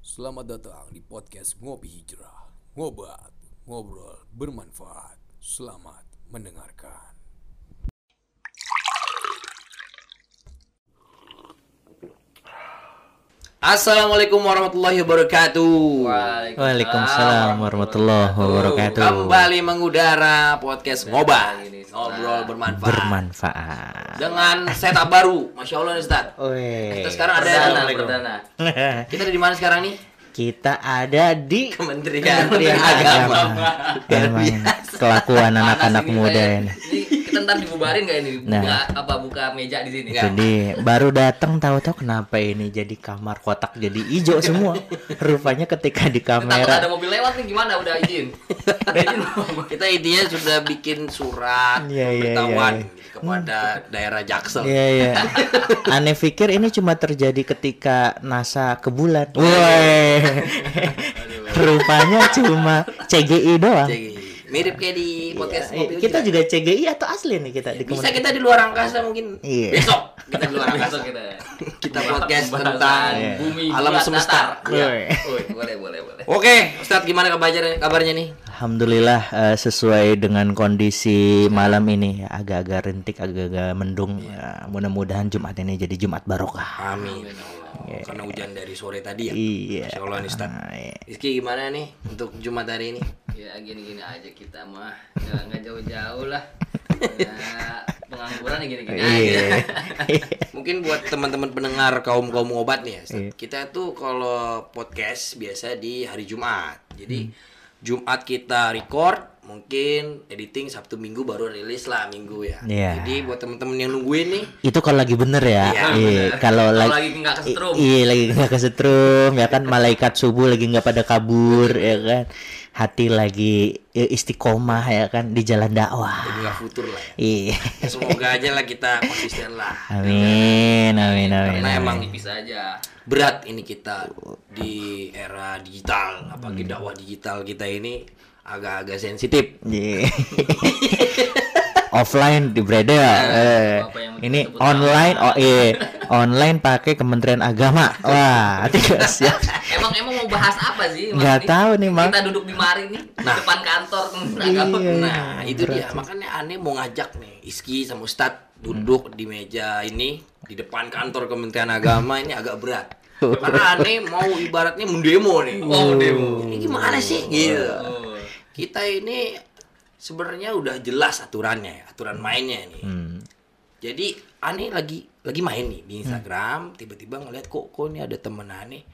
Selamat datang di podcast Ngopi Hijrah. Ngobat, ngobrol bermanfaat. Selamat mendengarkan. Assalamualaikum warahmatullahi wabarakatuh. Waalaikumsalam warahmatullahi wabarakatuh. Kembali mengudara podcast ngobat, ngobrol bermanfaat. Bermanfaat. Dengan setup baru, masya Allah nih Ustaz. Kita sekarang ada Perdana, di perdana. Kita ada di mana sekarang nih? Kita ada di Kementerian, Kementerian Agama. Agama. Emang kelakuan anak-anak muda ini. Ntar dibubarin gak ini? Buka Nah. apa buka meja di sini? Jadi baru datang tahu-tahu kenapa ini jadi kamar kotak jadi hijau semua. Rupanya ketika di Takut ada kamera mobil lewat nih gimana? Udah izin. Kita intinya sudah bikin surat Iya, iya, pemberitahuan iya. gitu kepada daerah Jaksel. Iya iya. Aneh pikir ini cuma terjadi ketika NASA ke bulan. Woi. Rupanya cuma CGI doang. Jadi, Mirip kayak di podcast Iya, Ngopi kita Hijrah. juga CGI atau asli nih kita di bisa kita di luar angkasa mungkin Iya. besok kita di luar angkasa kita. kita podcast tentang bumi alam semesta. Iya. Boleh boleh boleh. Oke, Ustadz gimana kabarnya kabarnya nih? Alhamdulillah eh, sesuai dengan kondisi malam ini agak-agak rintik, agak-agak mendung. Ya, mudah-mudahan Jumat ini jadi Jumat barokah. Amin. Oh, Karena hujan dari sore tadi ya. Iya. Masya Allah nih Ustadz. Ah, iya. Rizky gimana nih untuk Jumat hari ini? Ya gini-gini aja kita mah. Nggak nggak jauh-jauh lah. Ya, pengangguran ya gini-gini aja. Iya. Mungkin buat teman-teman pendengar kaum kaum obat nih ya, Ustadz. Iya. Kita tuh kalau podcast biasa di hari Jumat. Jadi Hmm. Jumat kita record, mungkin editing Sabtu Minggu baru rilis lah Minggu ya. Iya. Jadi buat teman-teman yang nungguin nih, Itu kalau lagi bener ya. Iya, Iya, kalau lagi nggak kesetrum. Iya lagi nggak kesetrum ya kan malaikat subuh lagi nggak pada kabur ya kan hati lagi ya, istiqomah ya kan di jalan dakwah. jadi futur lah ya. Iya. Ya, Semoga aja lah kita konsisten lah. Amin amin amin. Karena amin. emang Tipis aja. berat ini kita di era digital, apalagi dakwah digital kita ini agak-agak sensitif. Iya. Offline di Breda. Eh, apa yang ini online oh iya online pakai Kementerian Agama. Wah, tidak siap. Emang emang mau bahas apa sih? Mas Nggak nih? tahu nih, Mang. Kita duduk di mari nih, Nah. depan kantor Kementerian Iya. Agama. Nah, itu dia. Makanya aneh mau ngajak nih Iski sama Ustadz duduk di meja ini di depan kantor Kementerian Agama ini agak berat. Karena aneh mau ibaratnya mendemo nih. Oh, demo. Ini gimana sih? Gitu. Oh. Kita ini sebenarnya udah jelas aturannya, ya, aturan mainnya nih. Hmm. Jadi aneh lagi lagi main nih di Instagram, tiba-tiba ngeliat kok kok ini ada temen aneh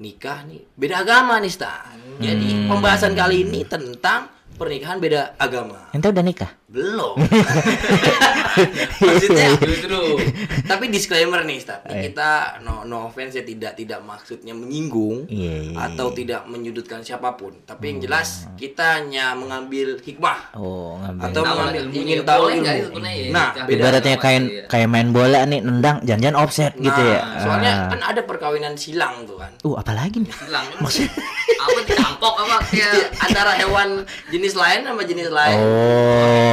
nikah nih beda agama nih Stan. Jadi pembahasan kali ini tentang pernikahan beda agama. Ente udah nikah? Belum. Maksudnya Justru. tapi disclaimer nih. Ini Eh. kita no no offense ya tidak tidak maksudnya menyinggung Iya, iya, atau tidak menyudutkan siapa pun. Tapi yang jelas kita hanya mengambil hikmah Oh, ngambil. atau Tahu mengambil ilmunya. ingin tahu ilmu. ya? Nah, beda Ibaratnya kayak sih, ya. kayak main bola nih nendang jangan offset gitu ya. Nah, Soalnya Ah. kan ada perkawinan silang tuh kan. Uh, apalagi nih? Hilang. apa ditampok apa kayak Antara hewan jenis lain sama jenis lain. Oh,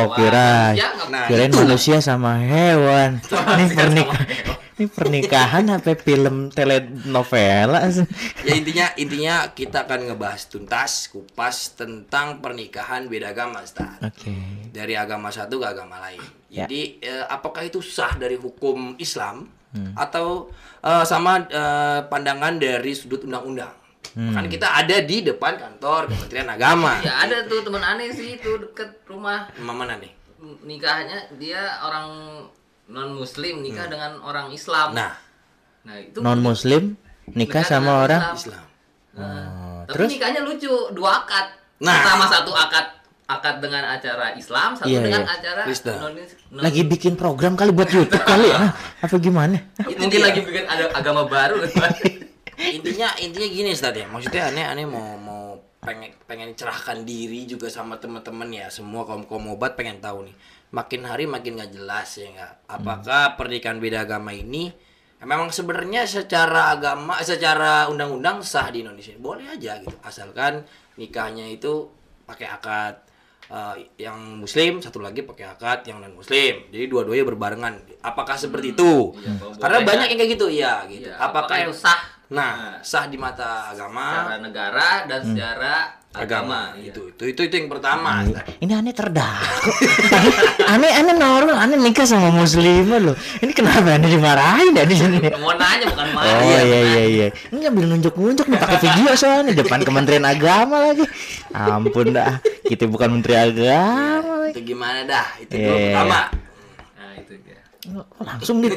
Wah, kira manusia nggak- Nah, kirain itu. manusia sama hewan. Ini pernikahan ini pernikahan apa film telenovela? Ya intinya intinya kita akan ngebahas tuntas kupas tentang pernikahan beda agama. Oke. Dari agama satu ke agama lain. Ya. Jadi eh, apakah itu sah dari hukum Islam Hmm. atau eh, sama eh, pandangan dari sudut undang-undang? Hmm. Kan kita ada di depan kantor Kementerian Agama. Ya ada tuh teman aneh sih itu deket rumah Emang mana nih? nikahnya dia orang non muslim nikah dengan orang Islam. Hmm. Nah, Nah, itu Non muslim nikah Nikah sama orang Islam. Islam. Nah, Oh, tapi terus? nikahnya lucu, dua akad. Nah. Pertama satu akad akad dengan acara Islam, satu Iya, dengan iya. acara non, non- lagi bikin program kali buat YouTube kali ya? Apa gimana? Itu mungkin dia. lagi bikin ada agama baru. intinya intinya gini Ustaz ya. Maksudnya aneh aneh mau mau pengen pengen cerahkan diri juga sama teman-teman ya. Semua kaum kaum obat pengen tahu nih. Makin hari makin nggak jelas ya nggak? Apakah pernikahan beda agama ini memang sebenarnya secara agama secara undang-undang sah di Indonesia? Boleh aja gitu. Asalkan nikahnya itu pakai akad eh, yang muslim satu lagi pakai akad yang non muslim jadi dua-duanya berbarengan. Apakah seperti itu? Iya, karena banyak yang kayak gitu. Ya gitu. Iya, apakah, apakah yang sah Nah, sah di mata agama, secara negara dan secara agama, agama. iya. Itu, itu itu itu yang pertama. Ini aneh terdakwa. aneh aneh normal, aneh nikah sama muslimah loh. Ini kenapa aneh dimarahin ya di sini? mau nanya bukan Oh marah iya iya iya. Ini ambil nunjuk-nunjuk nih pakai video soalnya depan Kementerian Agama lagi. Ampun dah, kita bukan Menteri Agama. Itu gimana dah? Itu Iya, dulu iya, pertama. nah itu dia Oh, Langsung nih.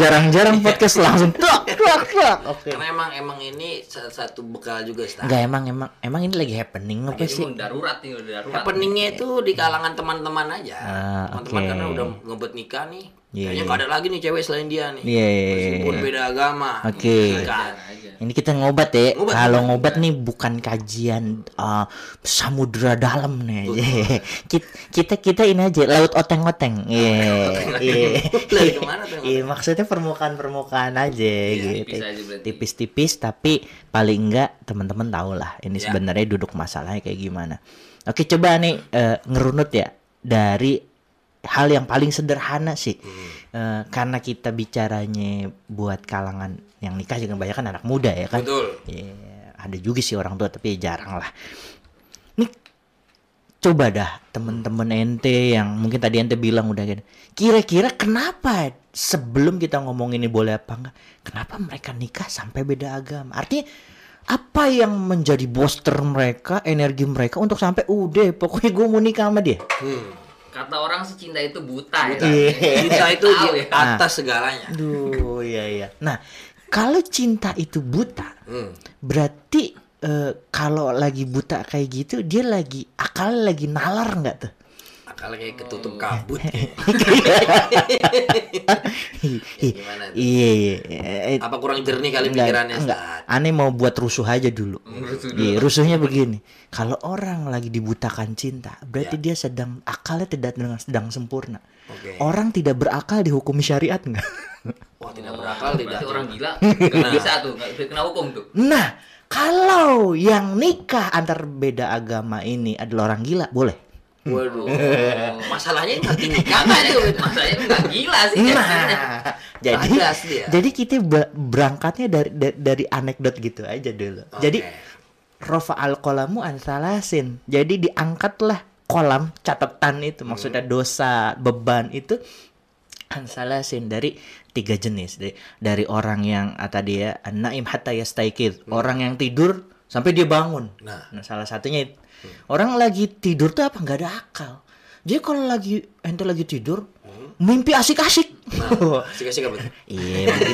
Jarang-jarang podcast langsung tok tok tok. Oke. Karena emang emang ini salah satu bekal juga Stan. Enggak emang emang emang ini lagi happening apa sih? darurat nih udah darurat Happeningnya itu di kalangan teman-teman aja. Ah, teman-teman karena udah ngebet nikah nih. Iya, Kayaknya iya. nggak ada lagi nih cewek selain dia nih. Iya, iya, iya, Meskipun iya. beda agama. Oke. Nikah. aja Ini kita ngobat ya. Ngobat, Kalau ngobat nih bukan kajian uh, samudra dalam nih. kita, kita kita ini aja laut oteng-oteng. Iya. Iya. Iya, maksudnya permukaan-permukaan aja gitu. aja berarti. Tipis-tipis tapi paling enggak teman-teman tahu lah ini Ya. sebenarnya duduk masalahnya kayak gimana. Oke, coba nih eh, ngerunut ya dari hal yang paling sederhana sih. Eh, karena kita bicaranya buat kalangan yang nikah juga banyak kan anak muda ya kan. Betul. Iya, ada juga sih orang tua tapi jarang lah. Nih coba dah temen-temen ente yang mungkin tadi ente bilang udah gitu. Kira-kira kenapa sebelum kita ngomong ini boleh apa enggak? Kenapa mereka nikah sampai beda agama? Artinya apa yang menjadi booster mereka, energi mereka untuk sampai udah pokoknya gue mau nikah sama dia. Hmm. Kata orang sih cinta itu buta, Iya. ya Cinta itu di ya. atas segalanya. Aduh, iya iya. Nah, kalau cinta itu buta, Hmm. berarti eh, kalau lagi buta kayak gitu dia lagi akal lagi nalar nggak tuh? Akal kayak ketutup Oh. kabut. Gimana tuh? Iya iya. Eh, Apa kurang jernih kali enggak, pikirannya enggak. Aneh mau buat rusuh aja dulu. Rusuh Iya, rusuhnya begini. Kalau orang lagi dibutakan cinta, berarti Ya. dia sedang akalnya tidak dengan sedang sempurna. Oke. Orang tidak berakal dihukumi syariat nggak? Wah, tidak berakal tidak. berarti orang gila nggak bisa tuh nggak bisa kena hukum tuh Nah, kalau yang nikah antar beda agama ini adalah orang gila, boleh? Waduh. Oh. Masalahnya nikah Makanya tuh. masanya nggak gila sih jadinya. Nah, jadi ya? jadi kita berangkatnya dari dari, dari anekdot gitu aja dulu. Oke. Jadi rofa al kolamu an salasin. Jadi diangkatlah kolam catatan itu maksudnya dosa beban itu an salasin dari tiga jenis dari dari orang yang ah, tadi ya naim hatta yastaikid orang yang tidur sampai dia bangun Nah. nah salah satunya orang lagi tidur tuh apa nggak ada akal jadi kalau lagi ente lagi tidur mimpi asik-asik Nah, asik-asik apa tuh? Iya, mimpi,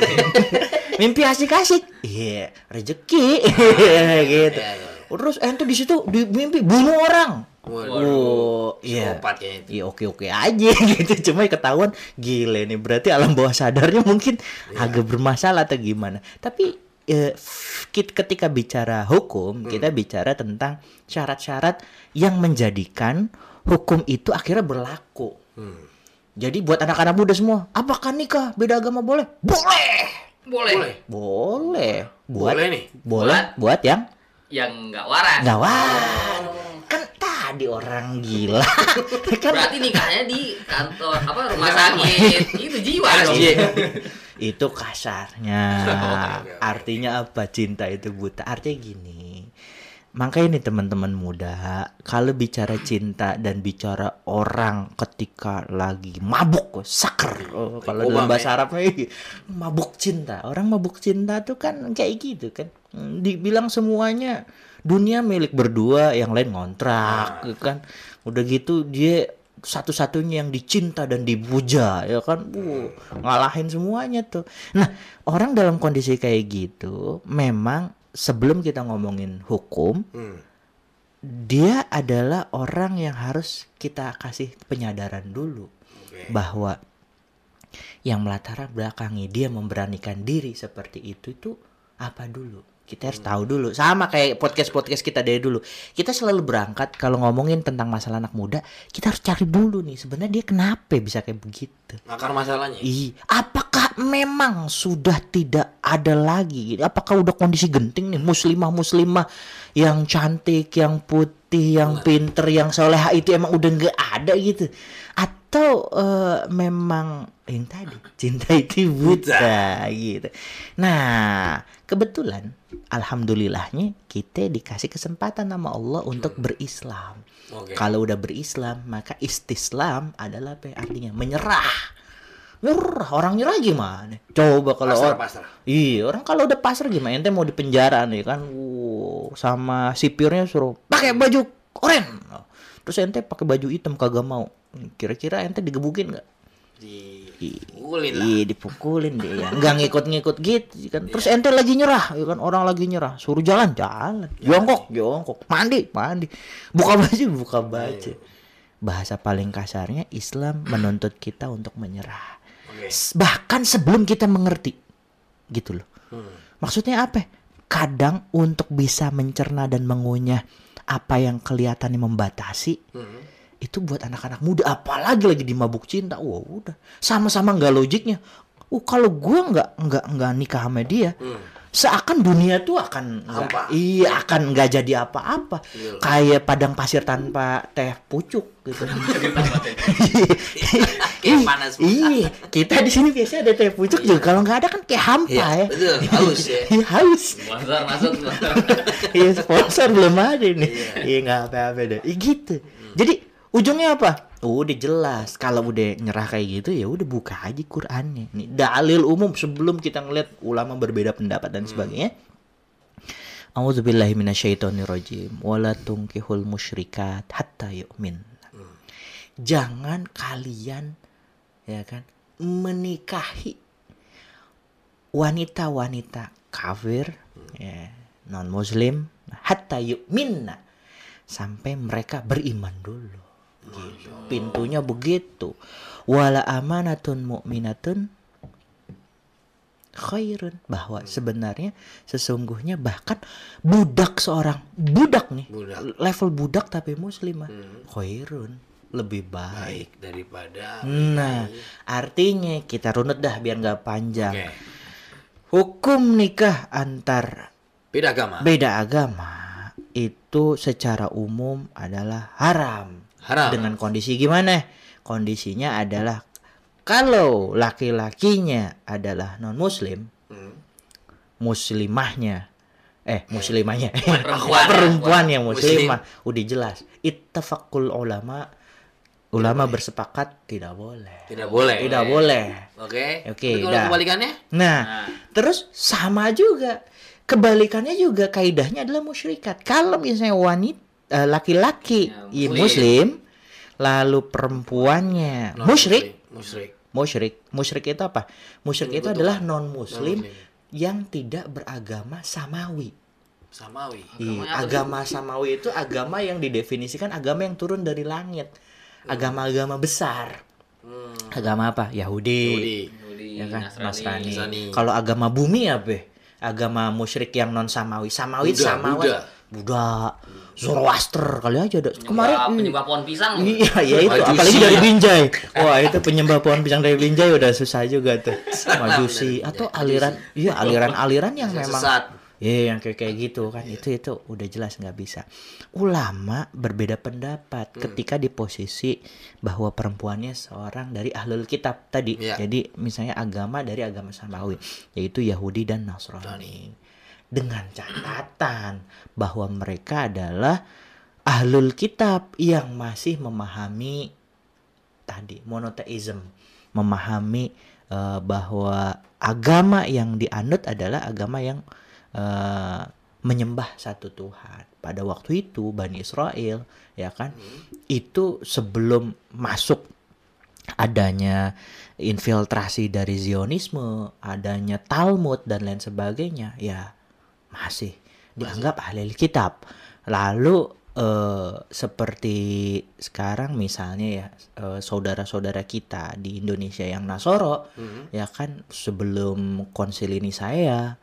mimpi asik-asik. Iya, rezeki gitu. Iya, iya. Terus ente di situ di mimpi bunuh orang. Waduh. Oh, iya. Iya oke-oke aja gitu. Cuma ketahuan gile nih. Berarti alam bawah sadarnya mungkin Iya. agak bermasalah atau gimana. Tapi ketika bicara hukum, Hmm. kita bicara tentang syarat-syarat yang menjadikan hukum itu akhirnya berlaku. Hmm. Jadi buat anak-anak muda semua, apakah nikah beda agama boleh? Boleh. boleh, Boleh. Boleh. Buat Boleh nih. Boleh buat yang yang nggak waras nggak waras. Kan tadi orang gila. kan berarti nikahnya di kantor apa rumah sakit itu jiwa dong RSJ. itu kasarnya. Artinya apa? Cinta itu buta. Artinya gini. Makanya nih teman-teman muda, kalau bicara cinta dan bicara orang ketika lagi mabuk, saker. Oh, kalau dalam Obama bahasa Arabnya ini, mabuk cinta. Orang mabuk cinta tuh kan kayak gitu kan. Hmm, Dibilang semuanya dunia milik berdua, yang lain ngontrak, gitu kan. Udah gitu dia satu-satunya yang dicinta dan dipuja ya kan uh, ngalahin semuanya tuh nah orang dalam kondisi kayak gitu memang sebelum kita ngomongin hukum Hmm. dia adalah orang yang harus kita kasih penyadaran dulu Oke. bahwa yang melatar belakangi dia memberanikan diri seperti itu itu apa dulu kita harus tahu dulu sama kayak podcast podcast kita dari dulu kita selalu berangkat kalau ngomongin tentang masalah anak muda kita harus cari dulu nih sebenarnya dia kenapa bisa kayak begitu Akar masalahnya. Ih, apakah memang sudah tidak ada lagi? Apakah udah kondisi genting nih muslimah-muslimah yang cantik, yang putih, yang pinter, yang soleha itu emang udah nggak ada gitu? At- atau eh, memang yang tadi cinta itu buta gitu. Nah, kebetulan alhamdulillahnya kita dikasih kesempatan sama Allah untuk berislam. Oke. Kalau udah berislam, maka istislam adalah apa artinya menyerah. Nyerah, orang nyerah gimana? Coba kalau Pasrah, or- pasrah. Iya, orang kalau udah pasrah gimana? Ente mau di penjara nih kan, wow, sama sipirnya suruh pakai baju oren. Terus ente pakai baju hitam kagak mau. Kira-kira ente digebukin nggak? Dipukulin lah. Iya dipukulin dia ya. Nggak ngikut-ngikut gitu kan. Terus ente lagi nyerah, ya kan orang lagi nyerah, suruh jalan jalan, jongkok jongkok, mandi mandi, buka baju buka baju. Bahasa paling kasarnya Islam menuntut kita untuk menyerah. Bahkan sebelum kita mengerti, gitu loh. Maksudnya apa? Kadang untuk bisa mencerna dan mengunyah apa yang kelihatannya membatasi, itu buat anak-anak muda apalagi lagi di mabuk cinta. Wah udah. Sama-sama nggak logiknya. Uh kalau gua nggak nggak nggak nikah sama dia seakan dunia tuh akan Hampa. iya akan nggak jadi apa-apa. Kayak padang pasir tanpa teh pucuk gitu. Iya kita di sini biasanya ada teh pucuk juga. Kalau nggak ada kan kayak hampa Iya, ya. betul, haus ya. Iya, haus. Sponsor masuk sponsor. Iya sponsor belum ada nih. Iya nggak apa-apa deh. Iya gitu. Jadi ujungnya apa? Udah jelas. Kalau udah nyerah kayak gitu ya udah buka aja Qur'annya. Nih dalil umum sebelum kita ngeliat ulama berbeda pendapat dan sebagainya. A'udzubillahi minasyaitonirrajim. Wala tunkihul musyrikat hatta yu'min. Jangan kalian ya kan menikahi wanita-wanita kafir ya, non muslim hatta yu'minna sampai mereka beriman dulu gitu. pintunya begitu wala amanatun mu'minatun khairun bahwa sebenarnya sesungguhnya bahkan budak seorang budak nih Budak. level budak tapi muslimah khairun lebih baik Baik daripada Nah, artinya kita runut dah biar nggak panjang. Oke. Hukum nikah antar Beda agama. beda agama itu secara umum adalah haram. Haram. Dengan kondisi gimana? Kondisinya adalah kalau laki-lakinya adalah non muslim, Hmm. muslimahnya eh muslimahnya Perempuan. perempuan yang Muslim. muslimah udah jelas ittafaqul ulama ulama bersepakat tidak boleh Tidak boleh. tidak boleh Oke. Oke, Tapi kalau kebalikannya? Nah, terus sama juga kebalikannya juga kaidahnya adalah musyrikat. Kalau misalnya wanita eh, laki-laki Ya, ya, muslim. muslim, lalu perempuannya Non- musyrik, Musyrik. musyrik, musyrik itu apa? Musyrik itu adalah non muslim yang tidak beragama samawi. Samawi. Iya, agama samawi itu agama yang didefinisikan agama yang turun dari langit. Agama-agama besar. Hmm. Agama apa? Yahudi. Yahudi. Yahudi, ya kan Nasrani. Nasrani. Nasrani. Kalau agama bumi apa? Agama musyrik yang non samawi. Samawi Buddha, samawi. Buddha. Buddha. Zoroaster kali aja ada. Penyembah- Kemarin penyembah pohon pisang. Iya, ya itu Majusi. apalagi dari Binjai. Wah, itu penyembah pohon pisang dari Binjai udah susah juga tuh. Majusi atau aliran iya aliran-aliran yang Yang memang sesat. Iya yang kayak kayak gitu kan itu itu udah jelas nggak bisa. Ulama berbeda pendapat Hmm. ketika di posisi bahwa perempuannya seorang dari ahlul kitab tadi. Iya. Jadi misalnya agama dari agama samawi yaitu Yahudi dan Nasrani. Dengan catatan bahwa mereka adalah ahlul kitab yang masih memahami tadi monoteism, memahami eh, bahwa agama yang dianut adalah agama yang eh, menyembah satu Tuhan. Pada waktu itu Bani Israel ya kan itu sebelum masuk adanya infiltrasi dari Zionisme, adanya Talmud dan lain sebagainya, ya masih dianggap ahli kitab. Lalu eh, seperti sekarang misalnya ya eh, saudara-saudara kita di Indonesia yang Nasoro, ya kan sebelum konsili ini saya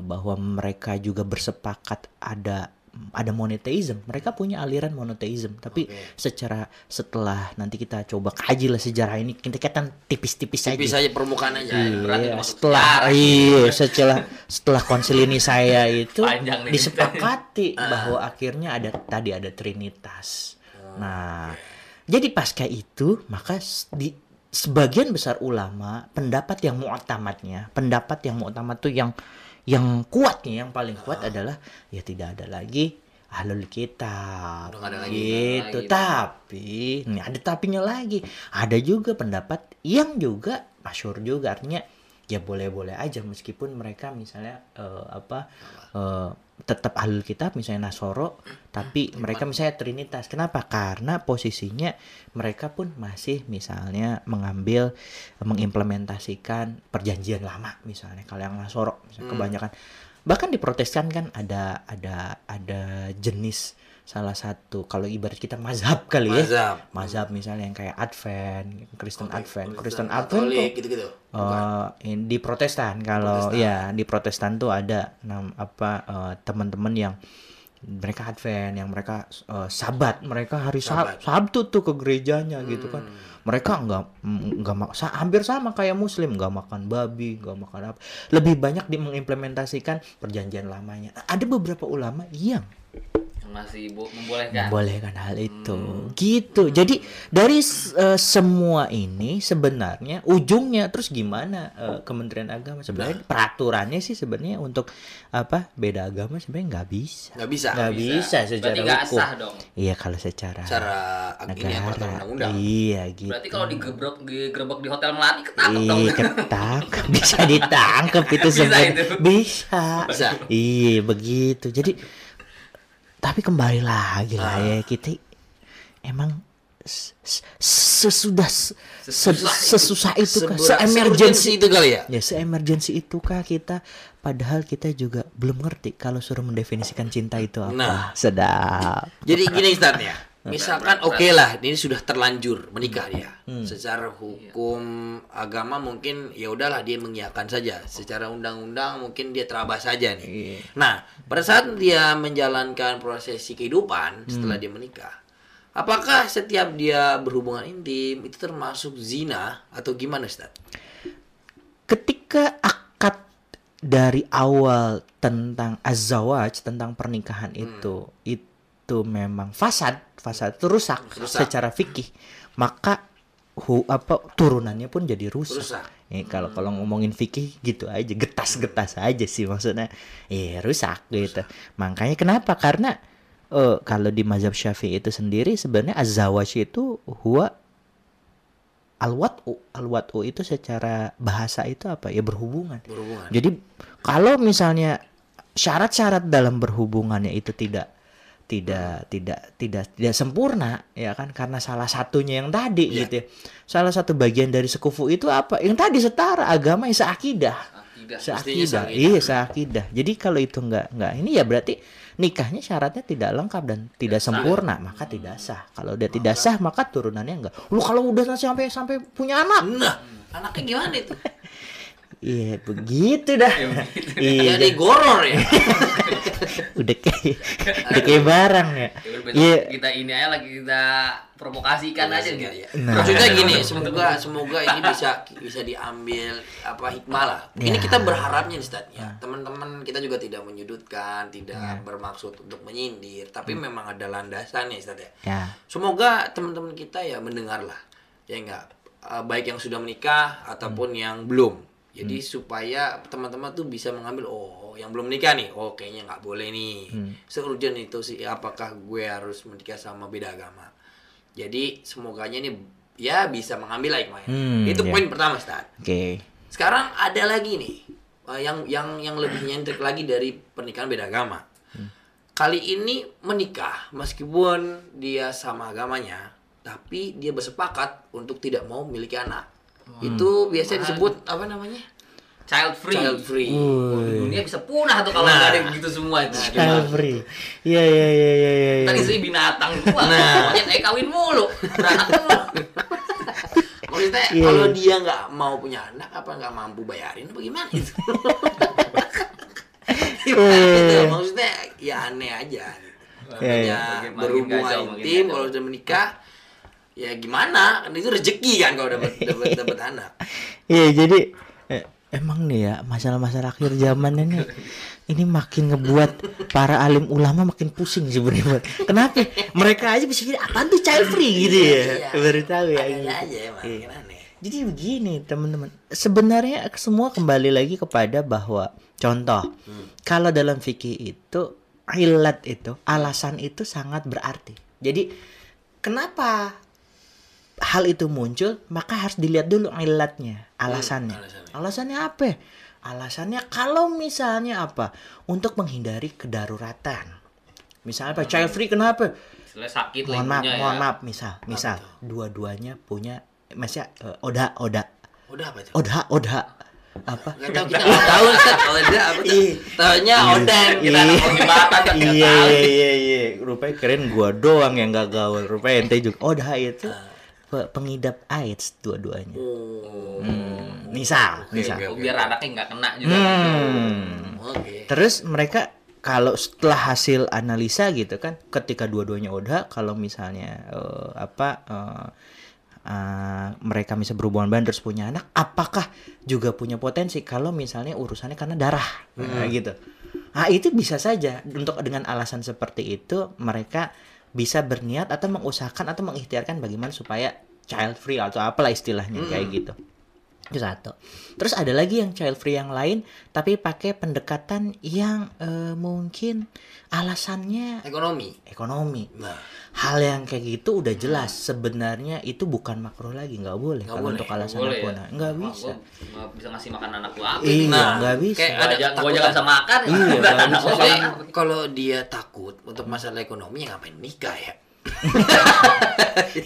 bahwa mereka juga bersepakat ada ada monoteism. Mereka punya aliran monoteism, tapi secara setelah nanti kita coba kaji lah sejarah ini, kita kan tipis-tipis aja. Tipis aja permukaan aja. Iya, setelah iya setelah setelah konsil ini saya itu Panjang nih. disepakati bahwa akhirnya ada tadi ada trinitas. Nah, Jadi pasca itu maka di sebagian besar ulama pendapat yang mu'tamadnya, pendapat yang mu'tamad tuh yang yang kuat nih, yang paling kuat adalah ya tidak ada lagi ahlul kitab. Udah ada lagi. Gitu. Lagi. Tapi ini ada tapinya lagi. Ada juga pendapat yang juga masyur juga artinya ya boleh-boleh aja meskipun mereka misalnya eh, apa eh, tetap ahlul kitab misalnya Nasoro tapi mereka misalnya Trinitas. Kenapa? Karena posisinya mereka pun masih misalnya mengambil mengimplementasikan perjanjian lama misalnya kalau yang Nasoro misalnya kebanyakan. Bahkan di Protestan kan ada ada ada jenis salah satu kalau ibarat kita mazhab kali ya. Mazhab. mazhab misalnya yang kayak Advent Kristen Advent. Kristen Advent tuh gitu-gitu. Eh, in- di Protestan. Kalau ya di Protestan tuh ada nam apa eh, teman-teman yang mereka Advent yang mereka eh, Sabat. Mereka hari Sab- Sabtu tuh ke gerejanya gitu kan. Mereka nggak mm, nggak hampir sama kayak Muslim. Nggak makan babi nggak makan apa. Lebih banyak di mengimplementasikan perjanjian lamanya. Ada beberapa ulama yang masih bo- membolehkan. Membolehkan hal itu. Gitu. Jadi dari eh, semua ini sebenarnya ujungnya terus gimana eh, Kementerian Agama? Sebenarnya peraturannya sih sebenarnya untuk apa beda agama sebenarnya nggak bisa. Nggak bisa. nggak bisa, secara berarti hukum. sah dong. Iya kalau secara Cara ini apa negara undang-undang. iya gitu. Berarti kalau digebrek digerebek di hotel melati ketangkep dong. Iya ketangkep. Bisa ditangkep itu Bisa sebenarnya. itu. bisa. Bisa. Iya begitu. Jadi tapi kembali lagi lah ya kita emang sesudah sesusah itu kah? Se-emergency itu kali ya. Ya se-emergency itu kah kita padahal kita juga belum ngerti kalau suruh mendefinisikan cinta itu apa. Nah. Sedap. Jadi gini Ustaz ya. Misalkan oke lah, ini sudah terlanjur menikah dia. Secara hukum agama mungkin ya udahlah dia mengiyakan saja. Secara undang-undang mungkin dia terabas saja nih. Nah, pada saat dia menjalankan prosesi kehidupan setelah dia menikah, apakah setiap dia berhubungan intim itu termasuk zina atau gimana Ustaz? ketika akad dari awal tentang azawaj tentang pernikahan itu itu memang fasad fasad itu rusak, Rusak. secara fikih maka hu, apa turunannya pun jadi rusak. Rusak. Eh, kalau kalau ngomongin fikih gitu aja getas-getas aja sih maksudnya. Eh rusak gitu. Makanya kenapa? Karena eh, kalau di mazhab Syafi'i itu sendiri sebenarnya azawaj itu huwa alwatu alwatu itu secara bahasa itu apa ya berhubungan Berhubungan. jadi kalau misalnya syarat-syarat dalam berhubungannya itu tidak tidak tidak tidak tidak sempurna ya kan? Karena salah satunya yang tadi Iya. gitu ya. salah satu bagian dari sekufu itu apa? Yang tadi setara agama yang seakidah. Akidah. seakidah. iya seakidah. Jadi kalau itu nggak nggak ini ya berarti nikahnya syaratnya tidak lengkap dan tidak sempurna maka tidak sah. Kalau udah tidak sah maka turunannya enggak lu kalau udah sampai sampai punya anak. Nah, anaknya gimana itu? iya begitu dah iya Jadi goror ya. udah kayak udah kayak barang ya Ya iya kita ini aja lagi kita provokasikan aja gitu. ya. Nah. Maksudnya gini, semoga semoga ini bisa bisa diambil apa hikmah lah. Ini Ya. kita berharapnya nih Ustaz ya. Teman-teman kita juga tidak menyudutkan, tidak bermaksud untuk menyindir, tapi memang ada landasannya Ustaz ya. ya Semoga teman-teman kita ya mendengar lah. Ya enggak Eh, baik yang sudah menikah ataupun yang belum. Jadi supaya teman-teman tuh bisa mengambil oh yang belum menikah nih, oh kayaknya nggak boleh nih. Seurgent itu sih apakah gue harus menikah sama beda agama. Jadi semoganya ini ya bisa mengambil lah hikmahnya. Hmm, itu ya. poin pertama, Ustaz. oke Sekarang ada lagi nih eh, yang yang yang lebih nyentrik lagi dari pernikahan beda agama. Kali ini menikah meskipun dia sama agamanya, tapi dia bersepakat untuk tidak mau memiliki anak. Itu biasa disebut apa namanya? Child free. Child free. Wih. Dunia bisa punah tuh kalau Nah. nggak ada yang gitu semua itu. child free iya iya iya iya iya Tadi iya. sih binatang gua. Nah. Monyet eh kawin mulu. Berantem lu. Maksudnya Iya, kalau iya. dia nggak mau punya anak apa nggak mampu bayarin apa gimana itu? Gimana itu? Iya. Maksudnya ya aneh aja. Iya, iya. Namanya Makin- makin berhubungan intim kalau udah menikah ya gimana? Kan itu rezeki kan kalau dapat dapat dapat anak. Iya jadi eh, emang nih ya masalah-masalah akhir zaman ini ini makin ngebuat para alim ulama makin pusing sebenarnya. Kenapa? Mereka aja bisa gini, apaan tuh child free gitu ya? Baru tahu ya. Ini. aja emang Iya. aneh. Jadi begini teman-teman, sebenarnya semua kembali lagi kepada bahwa contoh, kalau dalam fikih itu ilat itu alasan itu sangat berarti. Jadi kenapa hal itu muncul, maka harus dilihat dulu ilatnya, alasannya. alasannya. alasannya apa? Alasannya kalau misalnya apa? Untuk menghindari kedaruratan. Misalnya apa? Child free kenapa? Misalnya sakit mohon maaf, ibunya mohon ya. maaf, misal, misal dua-duanya punya, masnya eh, oda, oda, Udah apa itu? oda, oda, apa? Gak tau kita nggak tahu Ustaz. Oda apa tuh? Taunya Odan kita Iya. anak jembatan nggak Iya, tahu. iya, iya, iya, rupanya keren gua doang yang gak gaul, rupanya ente juga, oda itu pe- pengidap AIDS dua-duanya. Oh. Hmm, misal, misal. oke, Oh, biar anaknya nggak kena juga. Hmm. Oke. Terus mereka kalau setelah hasil analisa gitu kan, ketika dua-duanya udah, kalau misalnya eh, apa eh, eh, mereka bisa berhubungan badan terus punya anak, apakah juga punya potensi kalau misalnya urusannya karena darah Nah, gitu. Nah itu bisa saja untuk dengan alasan seperti itu mereka bisa berniat atau mengusahakan atau mengikhtiarkan bagaimana supaya child free atau apalah istilahnya kayak gitu. Itu satu. Terus ada lagi yang child free yang lain tapi pakai pendekatan yang eh, mungkin alasannya Ekonomi. ekonomi. Nah, Hal yang kayak gitu udah jelas sebenarnya itu bukan makruh lagi nggak boleh Nggak kalau boleh. untuk alasan Boleh ya? Nggak bisa. nggak bisa ngasih makan anak gua apa Iya Nah, nggak bisa. kayak ada aja gua aja bisa makan. Iya, bisa. kalau dia takut untuk masalah ekonomi ya ngapain nikah ya?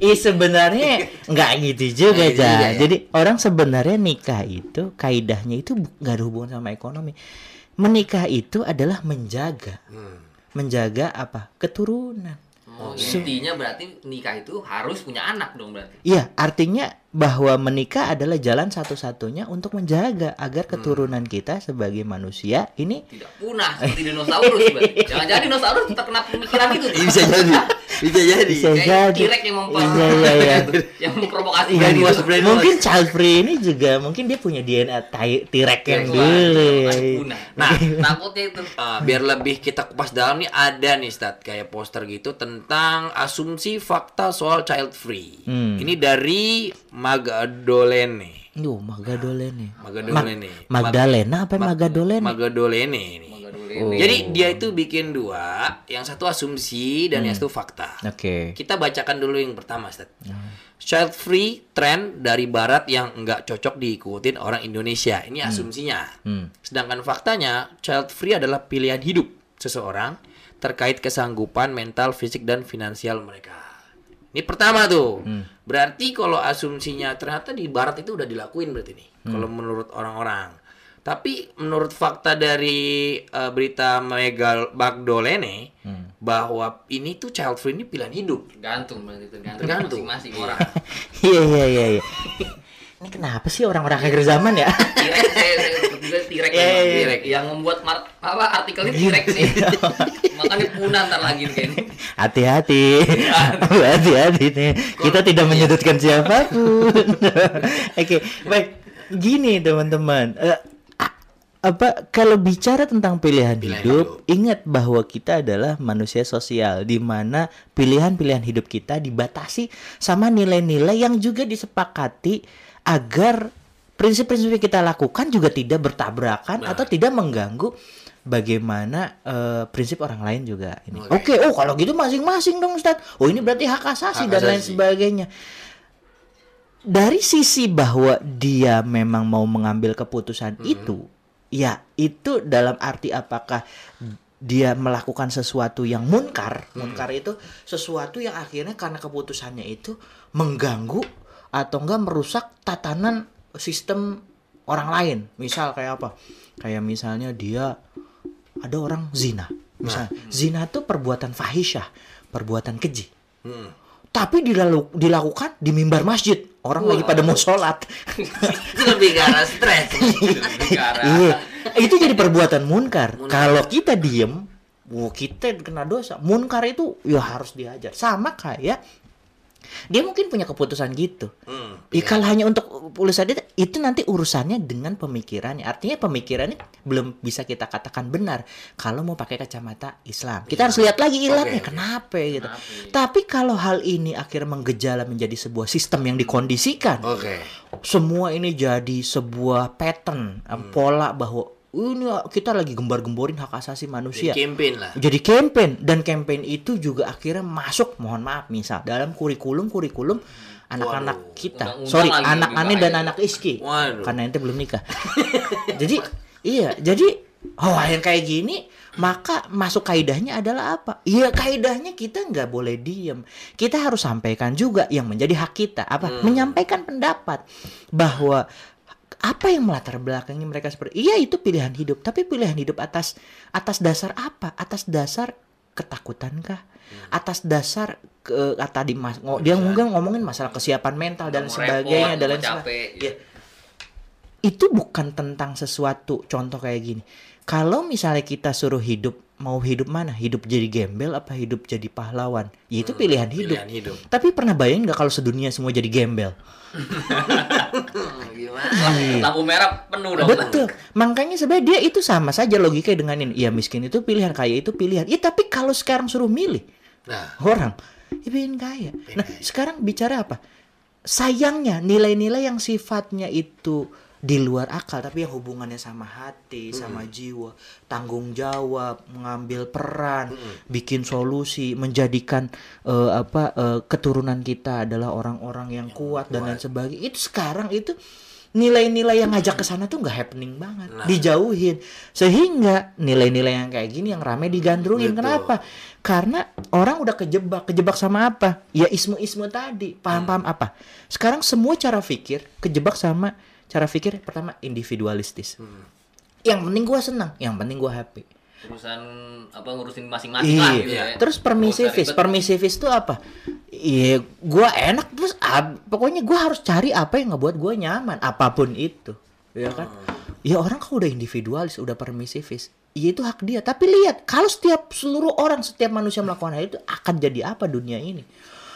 Iya sebenarnya nggak gitu juga juga ya. Jadi orang sebenarnya nikah itu kaidahnya itu nggak ada hubungan sama ekonomi. Menikah itu adalah menjaga, Hmm. menjaga apa? Keturunan. Oh, intinya berarti nikah itu harus punya anak dong berarti. Iya, artinya bahwa menikah adalah jalan satu-satunya untuk menjaga agar Hmm. keturunan kita sebagai manusia ini Tidak punah seperti dinosaurus berarti. Jangan-jangan dinosaurus terkena pemikiran itu. Bisa jadi. Bisa jadi. Bisa Kayak jadi. T-Rex yang memper Iya, iya, iya. yang memprovokasi Iya, iya. brainwash. mungkin child free ini juga mungkin dia punya DNA T-Rex yang Wah, dulu. Nah, takutnya itu. Ah, biar lebih kita kupas dalam nih ada nih stat kayak poster gitu tentang asumsi fakta soal child free. Hmm. Ini dari Magadolene. Duh, Magadolene. Magadolene. Magdalena apa Magadolene? Magadolene ini. Oh. Jadi dia itu bikin dua, yang satu asumsi dan yang satu fakta. Oke. Kita bacakan dulu yang pertama, Stat. Child free trend dari barat yang nggak cocok diikutin orang Indonesia. Ini asumsinya. Hmm. Sedangkan faktanya, child free adalah pilihan hidup seseorang terkait kesanggupan mental, fisik, dan finansial mereka. Ini pertama tuh. Berarti kalau asumsinya ternyata di barat itu udah dilakuin berarti nih. Kalau menurut orang-orang. Tapi menurut fakta dari eh, berita Megal Bagdolene bahwa ini tuh child free ini pilihan hidup. Gantung berarti tergantung, Tergantung. masing-masing orang. Iya iya iya iya. Ini kenapa sih orang-orang akhir zaman ya? T-Rex saya saya T-Rex Iya, iya. T-Rex. yang membuat mar- apa artikelnya T-Rex nih. Makanya punah ntar lagi kayaknya. Hati-hati. Hati-hati nih. Kita tidak menyudutkan siapa pun. Oke, baik. Gini teman-teman. A- apa kalau bicara tentang pilihan, Pilihan hidup, ingat bahwa kita adalah manusia sosial di mana pilihan-pilihan hidup kita dibatasi sama nilai-nilai yang juga disepakati agar prinsip-prinsip yang kita lakukan juga tidak bertabrakan atau tidak mengganggu bagaimana eh, prinsip orang lain juga ini. Oke, oh kalau gitu masing-masing dong Ustaz. Oh ini berarti hak asasi Hak dan lain sebagainya. Dari sisi bahwa dia memang mau mengambil keputusan itu, ya itu dalam arti apakah dia melakukan sesuatu yang munkar. Munkar itu sesuatu yang akhirnya karena keputusannya itu mengganggu atau enggak merusak tatanan sistem orang lain. Misal kayak apa? Kayak misalnya dia ada orang zina. Misal zina itu perbuatan fahisyah, perbuatan keji. Hmm. Tapi dilalu, dilakukan di mimbar masjid. Orang lagi pada mau sholat. Itu lebih ke arah stres. Iya, itu jadi perbuatan munkar. Kalau kita diem, wah kita kena dosa. Munkar itu ya harus diajar. Sama kayak Dia mungkin punya keputusan gitu. Hmm, Ya, kalau hanya untuk urusan itu, itu nanti urusannya dengan pemikirannya. Artinya pemikirannya belum bisa kita katakan benar kalau mau pakai kacamata Islam. Kita harus lihat lagi ilatnya Oke, oke. kenapa gitu. Kenapa? Tapi kalau hal ini akhirnya menggejala menjadi sebuah sistem yang dikondisikan, Oke. semua ini jadi sebuah pattern, eh, pola bahwa ini kita lagi gembar-gemborin hak asasi manusia. Campaign lah. jadi campaign dan campaign itu juga akhirnya masuk mohon maaf misal dalam kurikulum kurikulum anak-anak kita. Undang-undang sorry lagi anak aneh dan anak iski. Waduh. karena ente belum nikah. Jadi iya jadi oh yang kayak gini maka masuk kaidahnya adalah apa? Iya kaidahnya kita nggak boleh diem. Kita harus sampaikan juga yang menjadi hak kita. Apa? Menyampaikan pendapat bahwa apa yang melatar belakangi mereka seperti iya itu pilihan hidup tapi pilihan hidup atas atas dasar apa? Atas dasar ketakutankah? Atas dasar ke kata di mas ngo- dia mungkin ngomongin masalah kesiapan mental dan sebagainya repot, dan sebagainya. Ya. itu bukan tentang sesuatu contoh kayak gini. Kalau misalnya kita suruh hidup mau hidup mana? Hidup jadi gembel apa hidup jadi pahlawan? Ya itu pilihan hidup. Pilihan hidup. tapi pernah bayangin nggak kalau sedunia semua jadi gembel Gimana? Lampu merah penuh dong. Betul. Makanya sebenarnya dia itu sama saja logika dengan ini. Ya miskin itu pilihan, kaya itu pilihan. Ya tapi kalau sekarang suruh milih Nah, orang, ya pengen kaya. Nah sekarang bicara apa? Sayangnya nilai-nilai yang sifatnya itu di luar akal tapi yang hubungannya sama hati, sama jiwa, tanggung jawab, mengambil peran, bikin solusi, menjadikan eh, apa eh, keturunan kita adalah orang-orang yang kuat dan lain sebagainya. Itu sekarang itu nilai-nilai yang ngajak ke sana tuh nggak happening banget, dijauhin. Sehingga nilai-nilai yang kayak gini yang rame digandrungin. Betul. Kenapa? Karena orang udah kejebak, kejebak sama apa? Ya ismu-ismu tadi, paham-paham apa? Sekarang semua cara pikir kejebak sama cara pikir pertama individualistis. Yang penting gua senang, yang penting gua happy. Urusan apa ngurusin masing-masing lah gitu Iya. ya. Terus permisivis, permisivis itu apa? Iya, gua enak terus pokoknya gua harus cari apa yang ngebuat gua nyaman, apa pun itu. Ya kan? Ya orang kalau udah individualis, udah permisivis, ya itu hak dia. Tapi lihat, kalau setiap seluruh orang, setiap manusia melakukan hal itu akan jadi apa dunia ini?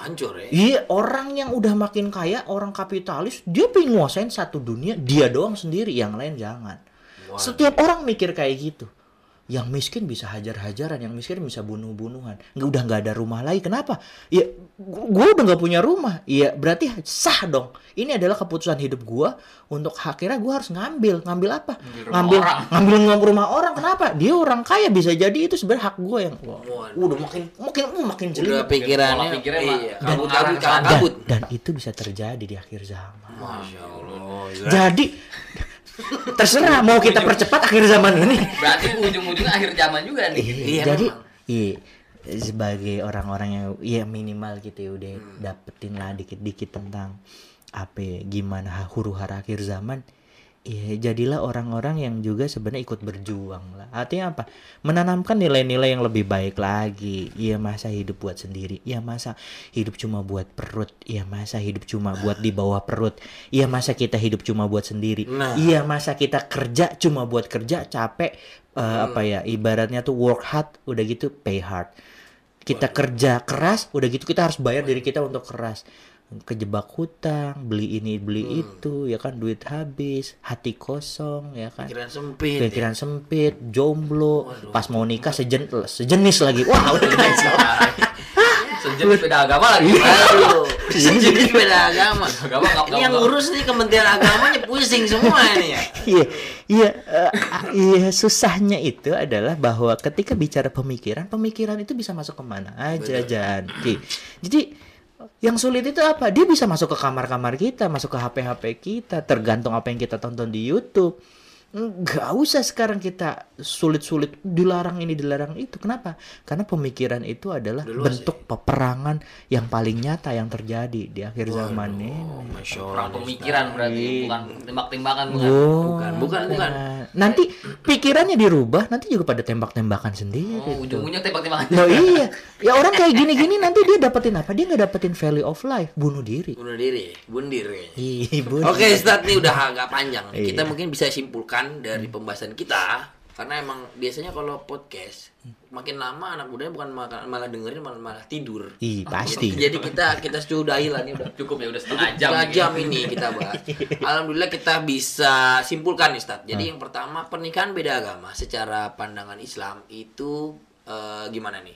Hancur ya. Iya, orang yang udah makin kaya, orang kapitalis, dia pengen nguasain satu dunia, dia doang sendiri, yang lain jangan. Setiap orang mikir kayak gitu. Yang miskin bisa hajar-hajaran, yang miskin bisa bunuh-bunuhan. Nggak udah nggak ada rumah lagi. Kenapa? Ya, gue udah nggak punya rumah. Iya, berarti sah dong. Ini adalah keputusan hidup gua untuk akhirnya gua harus ngambil. Ngambil apa? rumah Ngambil orang. ngambil ngambil rumah orang. Kenapa? Dia orang kaya bisa jadi itu sebenarnya hak gua yang wah, udah makin makin uh, makin jeli. Udah pikirannya, mah iya, dan kabut kabut sana. dan, kabut. dan itu bisa terjadi di akhir zaman. Masya Allah. Jadi terserah mau kita percepat akhir zaman ini. Berarti ujung-ujungnya akhir zaman juga nih. Iya, Jadi memang. iya sebagai orang-orang yang ya minimal gitu ya udah Hmm. dapetin lah dikit-dikit tentang apa ya, gimana huru hara akhir zaman. Ya jadilah orang-orang yang juga sebenarnya ikut berjuang lah. Artinya apa? Menanamkan nilai-nilai yang lebih baik lagi. Iya masa hidup buat sendiri. Iya masa hidup cuma buat perut. Iya masa hidup cuma buat di bawah perut. Iya masa kita hidup cuma buat sendiri. Nah. Iya masa kita kerja cuma buat kerja capek eh, apa ya ibaratnya tuh work hard udah gitu pay hard. Kita kerja keras udah gitu kita harus bayar diri kita untuk keras. Kejebak hutang, beli ini beli itu ya kan duit habis, hati kosong ya kan. Pikiran sempit. Pikiran sempit, jomblo, pas mau nikah sejen, sejenis lagi. Wah, udah. Sejenis beda agama lagi. Aduh, sejenis beda agama. Agama yang ngurus nih Kementerian Agamanya pusing semua ini ya. Iya, iya, eh, iya susahnya itu adalah bahwa ketika bicara pemikiran, pemikiran itu bisa masuk ke mana aja, Jan. Oke. Jadi yang sulit itu apa? Dia bisa masuk ke kamar-kamar kita, masuk ke HP-HP kita, tergantung apa yang kita tonton di YouTube. Nggak usah sekarang kita sulit-sulit dilarang ini dilarang itu. Kenapa? Karena pemikiran itu adalah luas bentuk peperangan yang paling nyata yang terjadi di akhir zaman ini. Oh. Perang pemikiran berarti bukan tembak-tembakan bukan. Bukan, bukan, bukan. Nah, nanti pikirannya dirubah, nanti juga pada tembak-tembakan sendiri. Oh, ujung-ujungnya tembak-tembakan. Loh iya, ya orang kayak gini-gini nanti dia dapetin apa? Dia nggak dapetin value of life, bunuh diri. Bunuh diri, bundir kayaknya. Iya, bunuh. Oke, Ustadz nih udah agak panjang. Iya. Kita mungkin bisa simpulkan dari pembahasan kita karena emang biasanya kalau podcast makin lama anak mudanya bukan malah, malah dengerin malah, malah tidur Ih, pasti. jadi kita kita sudahi lah nih udah Cukup ya udah setengah jam. Setengah ini. jam ini kita bahas. Alhamdulillah kita bisa simpulkan nih, Ustaz. Jadi yang pertama pernikahan beda agama secara pandangan Islam itu eh, gimana nih?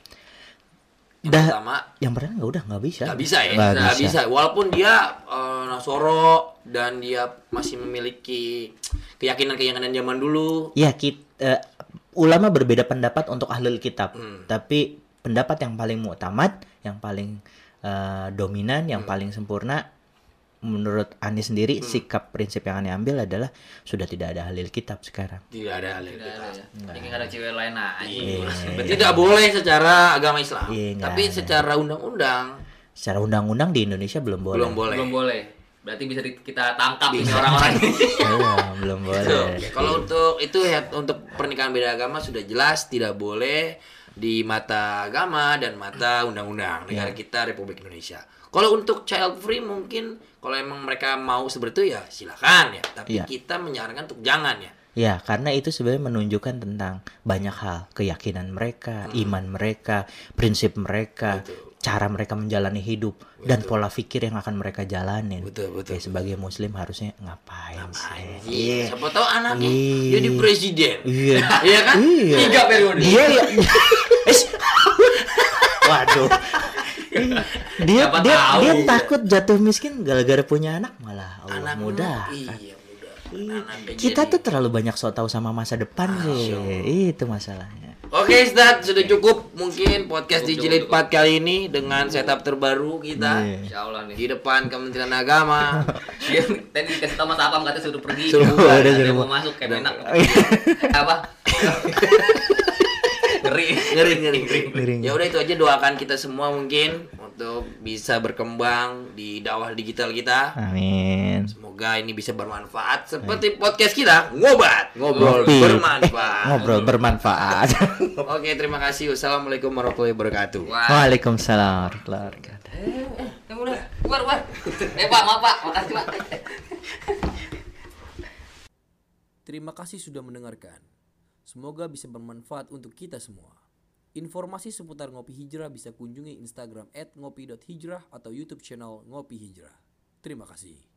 Yang Dah- pertama Yang pertama nggak udah nggak bisa. nggak bisa ya, Nggak bisa. bisa. Walaupun dia eh, Nasoro dan dia masih memiliki keyakinan-keyakinan zaman dulu. Ya kita ulama berbeda pendapat untuk ahlul kitab, Hmm. tapi pendapat yang paling muktamad, yang paling eh, dominan, yang Hmm. paling sempurna menurut Ani sendiri sikap prinsip yang Ani ambil adalah sudah tidak ada ahlul kitab sekarang. Tidak ada hal Tidak kita. ada ya. Ini ada cewek lain aja. Iya. Berarti tidak boleh secara agama Islam. Iya, Tapi ada. secara undang-undang Secara undang-undang di Indonesia belum boleh. belum boleh. Belum boleh. Berarti bisa di- kita tangkap ini orang-orang ini. Iya, belum boleh. Betul. Kalau untuk itu ya untuk pernikahan beda agama sudah jelas tidak boleh di mata agama dan mata undang-undang negara kita Republik Indonesia. Kalau untuk child free mungkin kalau emang mereka mau seperti itu ya silakan ya. Tapi Iya. kita menyarankan untuk jangan ya. Ya, karena itu sebenarnya menunjukkan tentang banyak hal, keyakinan mereka, iman mereka, prinsip mereka, Hmm. Betul. cara mereka menjalani hidup dan pola pikir yang akan mereka jalanin. Betul, betul, Ya, sebagai muslim harusnya ngapain sih? Iya. Siapa tahu anaknya Iya. jadi presiden. Iya. Iya kan? Iya. Tiga periode. Dia ya. Eh, Waduh. Dia Siapa dia tahu. dia takut jatuh miskin gara-gara punya anak malah Allah Anak mudah. Iya, mudah. Anaknya Kita jadi- tuh terlalu banyak so tahu sama masa depan sih. Itu masalahnya. Oke, Ustaz, sudah cukup mungkin podcast di Cukup, jilid cukup. 4 kali ini dengan setup terbaru kita Iya. Insya Allah nih. di depan Kementerian Agama. Dia tadi dikasih tau Mas Apam katanya suruh pergi. Suruh bubar, suruh mau masuk kayak enak. Apa? Ngeri. ngeri, ngeri, Ngeri. Ya udah itu aja doakan kita semua mungkin untuk bisa berkembang di dakwah digital kita. Amin. Semoga ini bisa bermanfaat seperti podcast kita ngobat ngobrol Ngopi. bermanfaat. Ngobrol bermanfaat. Oke, terima kasih. Wassalamualaikum warahmatullahi wabarakatuh. Waalaikumsalam warahmatullahi wabarakatuh. Eh, udah. Keluar, keluar. Eh, Pak, maaf, Pak. Makasih, Pak. Terima kasih sudah mendengarkan. Semoga bisa bermanfaat untuk kita semua. Informasi seputar Ngopi Hijrah bisa kunjungi Instagram @ngopi.hijrah atau YouTube channel Ngopi Hijrah. Terima kasih.